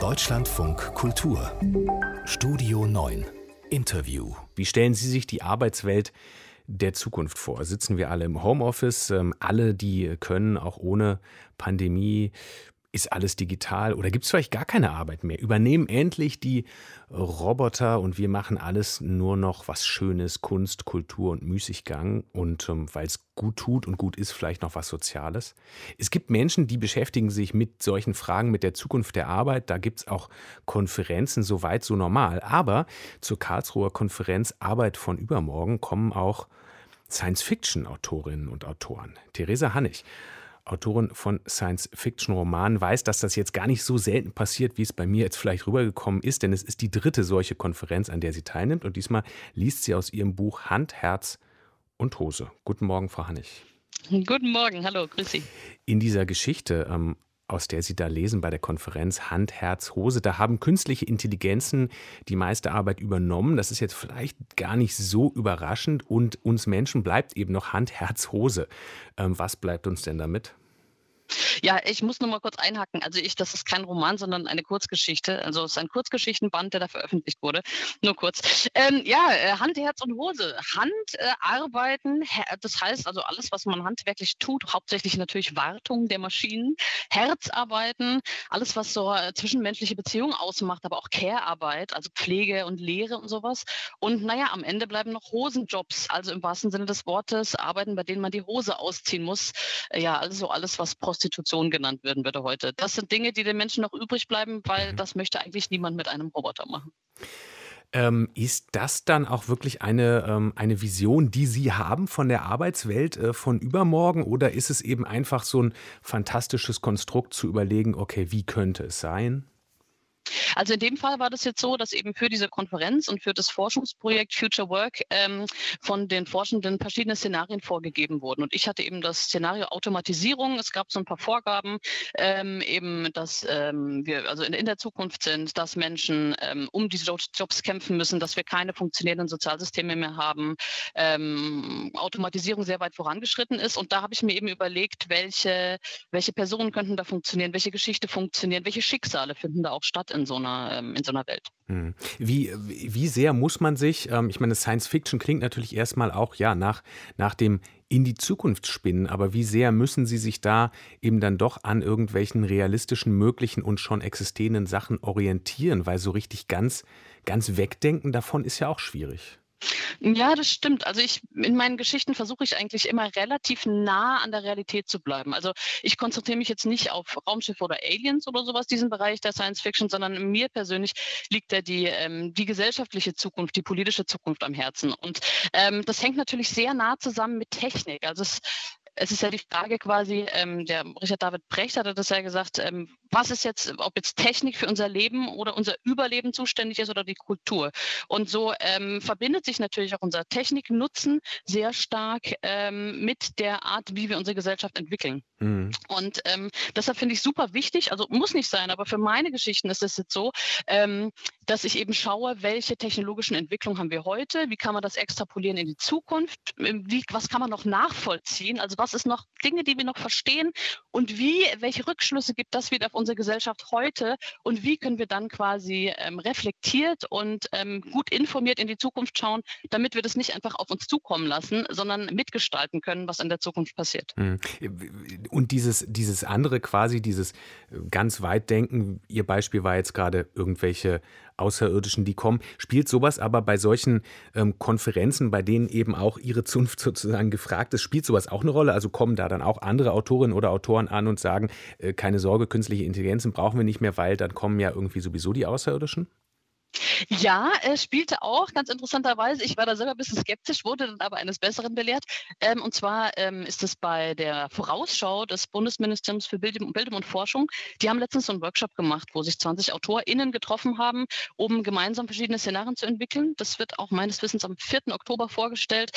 Deutschlandfunk Kultur Studio 9 Interview Wie stellen Sie sich die Arbeitswelt der Zukunft vor? Sitzen wir alle im Homeoffice, ähm, alle, die können, auch ohne Pandemie? Ist alles digital oder gibt es vielleicht gar keine Arbeit mehr? Übernehmen endlich die Roboter und wir machen alles nur noch was Schönes, Kunst, Kultur und Müßiggang und ähm, weil es gut tut und gut ist, vielleicht noch was Soziales. Es gibt Menschen, die beschäftigen sich mit solchen Fragen, mit der Zukunft der Arbeit. Da gibt es auch Konferenzen, soweit so normal. Aber zur Karlsruher Konferenz Arbeit von übermorgen kommen auch Science-Fiction-Autorinnen und Autoren. Theresa Hannig Autorin von Science-Fiction-Romanen, weiß, dass das jetzt gar nicht so selten passiert, wie es bei mir jetzt vielleicht rübergekommen ist, denn es ist die dritte solche Konferenz, an der sie teilnimmt. Und diesmal liest sie aus ihrem Buch Hand, Herz und Hose. Guten Morgen, Frau Hannig. Guten Morgen, hallo, grüß Sie. In dieser Geschichte, ähm, aus der Sie da lesen bei der Konferenz Hand, Herz, Hose, da haben künstliche Intelligenzen die meiste Arbeit übernommen. Das ist jetzt vielleicht gar nicht so überraschend und uns Menschen bleibt eben noch Hand, Herz, Hose. Ähm, was bleibt uns denn damit? Ja, ich muss nur mal kurz einhaken. Also ich, das ist kein Roman, sondern eine Kurzgeschichte. Also es ist ein Kurzgeschichtenband, der da veröffentlicht wurde. Nur kurz. Ähm, ja, äh, Hand, Herz und Hose. Hand äh, das heißt also alles, was man handwerklich tut, hauptsächlich natürlich Wartung der Maschinen. Herz arbeiten, alles, was so äh, zwischenmenschliche Beziehungen ausmacht, aber auch Care-Arbeit, also Pflege und Lehre und sowas. Und naja, am Ende bleiben noch Hosenjobs, also im wahrsten Sinne des Wortes, Arbeiten, bei denen man die Hose ausziehen muss. Äh, ja, also alles, was Prostitution genannt werden würde heute. Das sind Dinge, die den Menschen noch übrig bleiben, weil mhm. das möchte eigentlich niemand mit einem Roboter machen. Ähm, ist das dann auch wirklich eine, ähm, eine Vision, die Sie haben von der Arbeitswelt äh, von übermorgen? Oder ist es eben einfach so ein fantastisches Konstrukt zu überlegen, okay, wie könnte es sein? Also in dem Fall war das jetzt so, dass eben für diese Konferenz und für das Forschungsprojekt Future Work ähm, von den Forschenden verschiedene Szenarien vorgegeben wurden. Und ich hatte eben das Szenario Automatisierung. Es gab so ein paar Vorgaben, ähm, eben, dass ähm, wir also in, in, der Zukunft sind, dass Menschen ähm, um diese Jobs kämpfen müssen, dass wir keine funktionierenden Sozialsysteme mehr haben, ähm, Automatisierung sehr weit vorangeschritten ist. Und da habe ich mir eben überlegt, welche, welche Personen könnten da funktionieren, welche Geschichte funktionieren, welche Schicksale finden da auch statt in so einer, ähm, in so einer Welt. Hm. Wie, wie sehr muss man sich, ähm, ich meine, Science Fiction klingt natürlich erstmal auch ja nach, nach dem in die Zukunft spinnen, aber wie sehr müssen Sie sich da eben dann doch an irgendwelchen realistischen, möglichen und schon existierenden Sachen orientieren, weil so richtig ganz, ganz wegdenken davon ist ja auch schwierig. Ja, das stimmt. Also ich in meinen Geschichten versuche ich eigentlich immer relativ nah an der Realität zu bleiben. Also ich konzentriere mich jetzt nicht auf Raumschiffe oder Aliens oder sowas, diesen Bereich der Science Fiction, sondern mir persönlich liegt da die, ähm, die gesellschaftliche Zukunft, die politische Zukunft am Herzen. Und ähm, das hängt natürlich sehr nah zusammen mit Technik. Also es es ist ja die Frage quasi, ähm, der Richard David Brecht hatte das ja gesagt, ähm, was ist jetzt, ob jetzt Technik für unser Leben oder unser Überleben zuständig ist oder die Kultur. Und so ähm, verbindet sich natürlich auch unser Techniknutzen sehr stark ähm, mit der Art, wie wir unsere Gesellschaft entwickeln. Mhm. Und ähm, deshalb finde ich super wichtig, also muss nicht sein, aber für meine Geschichten ist es jetzt so, ähm, dass ich eben schaue, welche technologischen Entwicklungen haben wir heute, wie kann man das extrapolieren in die Zukunft, wie, was kann man noch nachvollziehen, also was ist noch Dinge, die wir noch verstehen und wie, welche Rückschlüsse gibt das wieder auf unsere Gesellschaft heute und wie können wir dann quasi ähm, reflektiert und ähm, gut informiert in die Zukunft schauen, damit wir das nicht einfach auf uns zukommen lassen, sondern mitgestalten können, was in der Zukunft passiert. Mhm. Und dieses, dieses andere quasi, dieses äh, ganz weit denken, Ihr Beispiel war jetzt gerade irgendwelche Außerirdischen, die kommen. Spielt sowas aber bei solchen ähm, Konferenzen, bei denen eben auch Ihre Zunft sozusagen gefragt ist, spielt sowas auch eine Rolle? Also kommen da dann auch andere Autorinnen oder Autoren an und sagen, äh, keine Sorge, künstliche Intelligenzen brauchen wir nicht mehr, weil dann kommen ja irgendwie sowieso die Außerirdischen? Ja, er spielte auch, ganz interessanterweise. Ich war da selber ein bisschen skeptisch, wurde dann aber eines Besseren belehrt. Ähm, und zwar ähm, ist es bei der Vorausschau des Bundesministeriums für Bildung, Bildung, und Forschung. Die haben letztens so einen Workshop gemacht, wo sich 20 AutorInnen getroffen haben, um gemeinsam verschiedene Szenarien zu entwickeln. Das wird auch meines Wissens am 4. Oktober vorgestellt.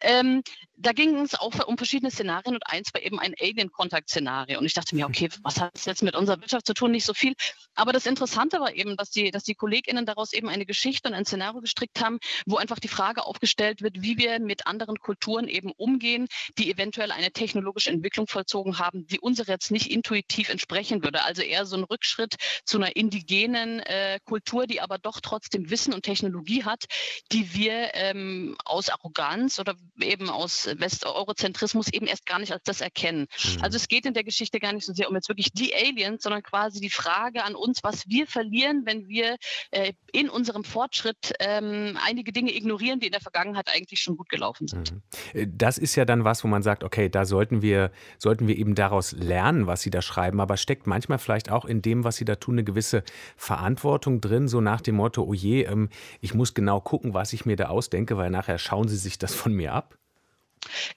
Ähm, da ging es auch um verschiedene Szenarien und eins war eben ein Alien-Kontakt-Szenario. Und ich dachte mir, okay, was hat das jetzt mit unserer Wirtschaft zu tun? Nicht so viel. Aber das Interessante war eben, dass die, dass die KollegInnen daraus eben eben eine Geschichte und ein Szenario gestrickt haben, wo einfach die Frage aufgestellt wird, wie wir mit anderen Kulturen eben umgehen, die eventuell eine technologische Entwicklung vollzogen haben, die unsere jetzt nicht intuitiv entsprechen würde. Also eher so ein Rückschritt zu einer indigenen äh, Kultur, die aber doch trotzdem Wissen und Technologie hat, die wir ähm, aus Arroganz oder eben aus West-Eurozentrismus eben erst gar nicht als das erkennen. Mhm. Also es geht in der Geschichte gar nicht so sehr um jetzt wirklich die Aliens, sondern quasi die Frage an uns, was wir verlieren, wenn wir äh, in unserem Fortschritt ähm, einige Dinge ignorieren, die in der Vergangenheit eigentlich schon gut gelaufen sind. Mhm. Äh, das ist ja dann was, wo man sagt, okay, da sollten wir, sollten wir eben daraus lernen, was Sie da schreiben, aber steckt manchmal vielleicht auch in dem, was Sie da tun, eine gewisse Verantwortung drin, so nach dem Motto, oh je, ähm, ich muss genau gucken, was ich mir da ausdenke, weil nachher schauen Sie sich das von mir ab?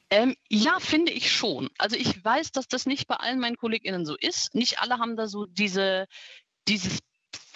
Ähm, ja, finde ich schon. Also ich weiß, dass das nicht bei allen meinen KollegInnen so ist. Nicht alle haben da so diese, dieses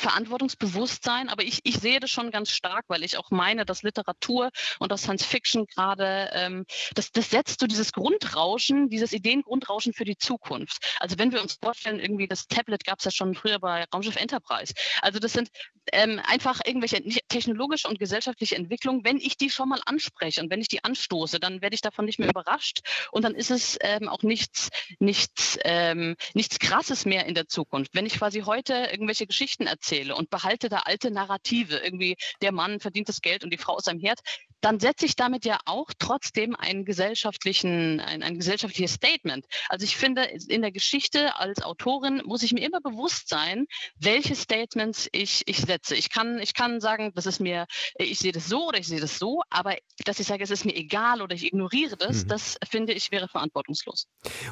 Verantwortungsbewusstsein, aber ich, ich sehe das schon ganz stark, weil ich auch meine, dass Literatur und das Science Fiction gerade, ähm, das, das setzt so dieses Grundrauschen, dieses Ideengrundrauschen für die Zukunft. Also wenn wir uns vorstellen, irgendwie das Tablet gab es ja schon früher bei Raumschiff Enterprise. Also das sind ähm, einfach irgendwelche technologische und gesellschaftliche Entwicklungen. Wenn ich die schon mal anspreche und wenn ich die anstoße, dann werde ich davon nicht mehr überrascht und dann ist es ähm, auch nichts, nichts, ähm, nichts Krasses mehr in der Zukunft. Wenn ich quasi heute irgendwelche Geschichten erzähle, erzähle und behalte da alte Narrative, irgendwie der Mann verdient das Geld und die Frau ist am Herd, dann setze ich damit ja auch trotzdem einen gesellschaftlichen, ein, ein gesellschaftliches Statement. Also ich finde, in der Geschichte als Autorin muss ich mir immer bewusst sein, welche Statements ich, ich setze. Ich kann, ich kann sagen, das ist mir, ich sehe das so oder ich sehe das so, aber dass ich sage, es ist mir egal oder ich ignoriere das, mhm. das finde ich wäre verantwortungslos.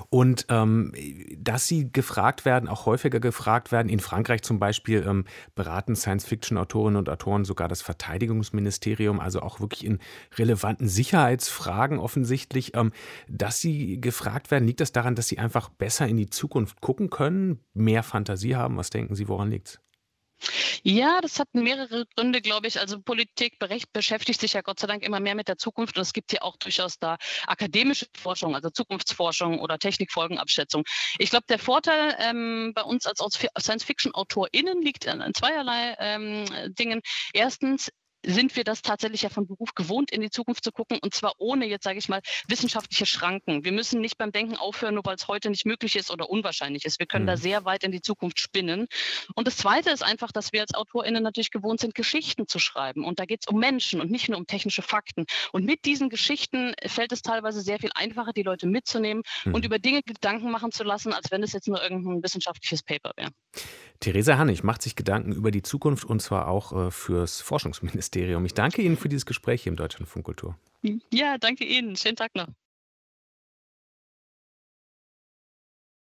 Und ähm, dass Sie gefragt werden, auch häufiger gefragt werden, in Frankreich zum Beispiel ähm, beraten Science-Fiction-Autorinnen und Autoren sogar das Verteidigungsministerium, also auch wirklich in relevanten Sicherheitsfragen offensichtlich, ähm, dass sie gefragt werden. Liegt das daran, dass sie einfach besser in die Zukunft gucken können, mehr Fantasie haben? Was denken Sie, woran liegt es? Ja, das hat mehrere Gründe, glaube ich. Also Politik beschäftigt sich ja Gott sei Dank immer mehr mit der Zukunft und es gibt ja auch durchaus da akademische Forschung, also Zukunftsforschung oder Technikfolgenabschätzung. Ich glaube, der Vorteil ähm, bei uns als Science-Fiction-AutorInnen liegt an, an zweierlei ähm, Dingen. Erstens, sind wir das tatsächlich ja von Beruf gewohnt, in die Zukunft zu gucken und zwar ohne jetzt, sage ich mal, wissenschaftliche Schranken. Wir müssen nicht beim Denken aufhören, nur weil es heute nicht möglich ist oder unwahrscheinlich ist. Wir können mhm. da sehr weit in die Zukunft spinnen. Und das Zweite ist einfach, dass wir als AutorInnen natürlich gewohnt sind, Geschichten zu schreiben. Und da geht es um Menschen und nicht nur um technische Fakten. Und mit diesen Geschichten fällt es teilweise sehr viel einfacher, die Leute mitzunehmen mhm. und über Dinge Gedanken machen zu lassen, als wenn es jetzt nur irgendein wissenschaftliches Paper wäre. Theresa Hannig macht sich Gedanken über die Zukunft und zwar auch äh, fürs Forschungsministerium. Ich danke Ihnen für dieses Gespräch hier im Deutschlandfunk Kultur. Ja, danke Ihnen. Schönen Tag noch.